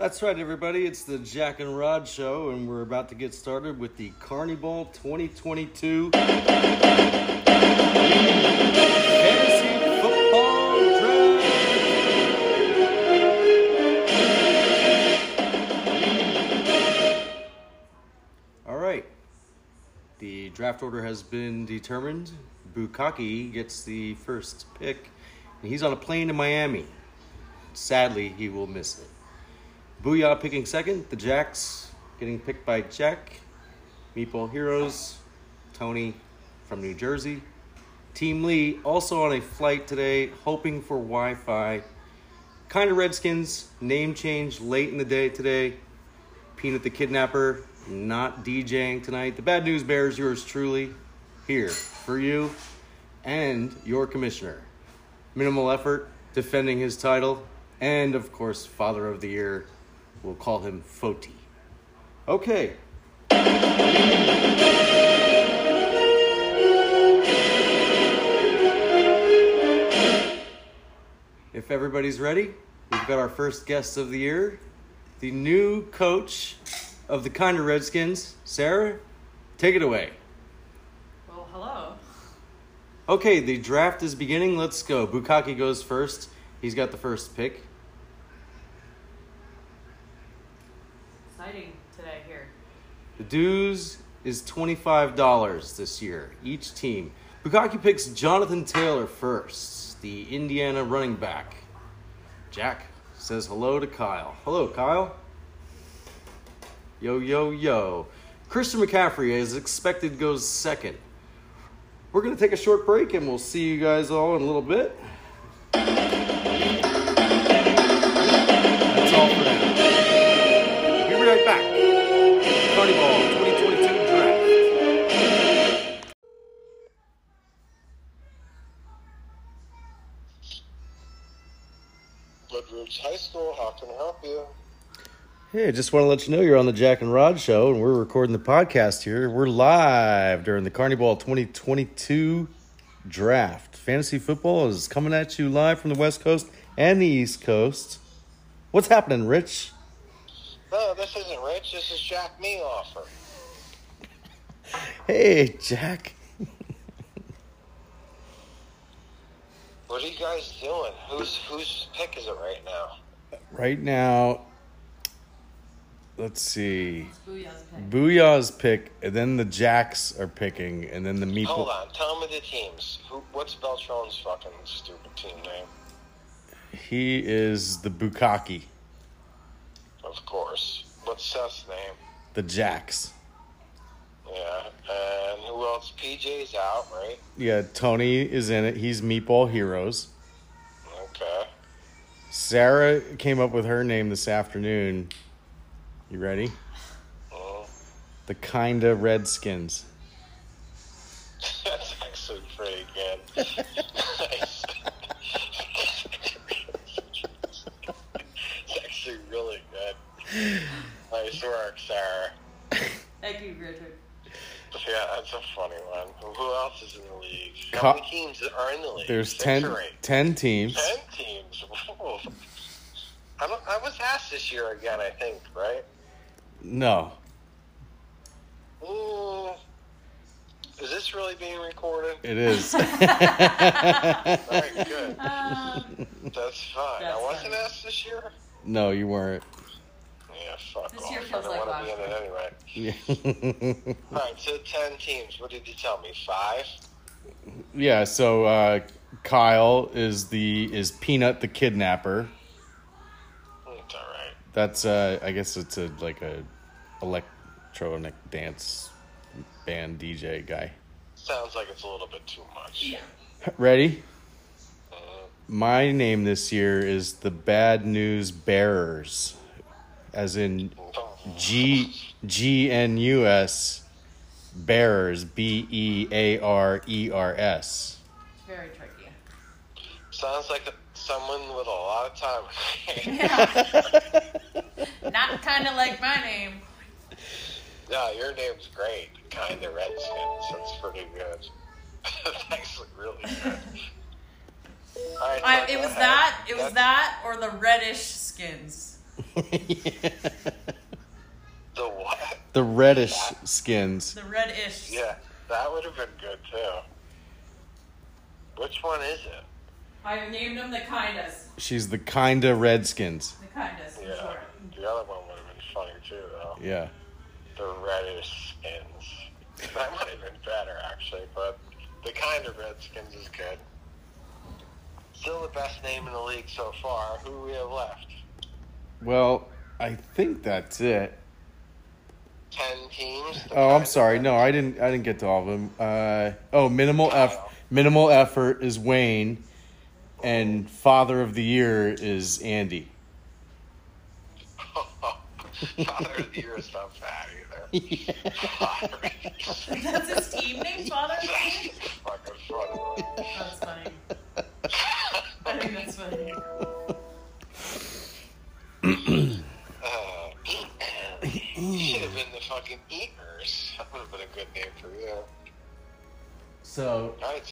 That's right, everybody. It's the Jack and Rod Show, and we're about to get started with the Carneyball 2022 Fantasy Football Draft. All right. The draft order has been determined. Bukaki gets the first pick, and he's on a plane to Miami. Sadly, he will miss it. Booyah picking second. The Jacks getting picked by Jack. Meatball Heroes. Tony from New Jersey. Team Lee also on a flight today, hoping for Wi Fi. Kind of Redskins, name change late in the day today. Peanut the Kidnapper, not DJing tonight. The Bad News Bears, yours truly, here for you and your commissioner. Minimal effort, defending his title, and of course, Father of the Year. We'll call him Foti. Okay. If everybody's ready, we've got our first guest of the year, the new coach of the Kinder Redskins, Sarah. Take it away. Well, hello. Okay, the draft is beginning. Let's go. Bukaki goes first. He's got the first pick. Exciting today here. The dues is $25 this year, each team. Bukaki picks Jonathan Taylor first, the Indiana running back. Jack says hello to Kyle. Hello, Kyle. Yo, yo, yo. Christian McCaffrey, as expected, goes second. We're going to take a short break and we'll see you guys all in a little bit. Woodridge High School, how can I help you? Hey, I just want to let you know you're on the Jack and Rod show and we're recording the podcast here. We're live during the Carneyball 2022 draft. Fantasy football is coming at you live from the West Coast and the East Coast. What's happening, Rich? No, this isn't Rich. This is Jack Me Meoffer. Hey, Jack. What are you guys doing? Whose whose pick is it right now? Right now, let's see. It's Booyah's pick. Booyah's pick, and then the Jacks are picking, and then the Meeple. Hold on. Tell me the teams. Who? What's Beltran's fucking stupid team name? He is the Bukaki, Of course. What's Seth's name? the Jacks. Yeah. And who else? PJ's out, right? Yeah, Tony is in it. He's Meatball Heroes. Okay. Sarah came up with her name this afternoon. You ready? Mm. The Kinda Redskins. That's actually pretty good. nice. it's actually really good. Nice work, Sarah. Thank you, Richard. Yeah, that's a funny one. Who else is in the league? Co- How many teams are in the league? There's Six 10, or 10 teams. Ten teams. I, I was asked this year again, I think, right? No. Ooh. Is this really being recorded? It is. All right, good. Um, That's fine. That's I wasn't funny. asked this year. no, you weren't. Yeah, fuck This off. year I feels don't like want to be in it anyway. Yeah. All right, so ten teams. What did you tell me? Five. yeah, so uh, Kyle is the is Peanut the kidnapper. It's all right. That's uh I guess it's a like a electronic dance band DJ guy. Sounds like it's a little bit too much. yeah. Ready? Uh, My name this year is the Bad News Bearers, as in G G N U S Bearers B E A R E R S. Very tricky. Sounds like someone with a lot of time. Yeah. Not kind of like my name. yeah, your name's great. Kind of Redskins. That's pretty good. That's actually really good. All right, I, it was ahead. that. It was That's- that or the reddish skins. The what? the reddish skins. The red-ish. Yeah, that would have been good too. Which one is it? I named them the kindest. She's the kinda redskins. The kindest, for Yeah, sure. the other one would have been funny too, though. Yeah. The reddish skins. That might have been better actually, but the kind of Redskins is good. Still the best name in the league so far. Who we have left? Well, I think that's it. Ten teams. Oh, I'm sorry. No, I didn't. I didn't get to all of them. Uh, oh, minimal eff, minimal effort is Wayne, and father of the year is Andy. Father of the Year is not bad either. Father of the Year. That's his team name, Father? That's fucking funny. That's funny. I think that's funny. Uh, you should have been the fucking Eaters. That would have been a good name for you. So right,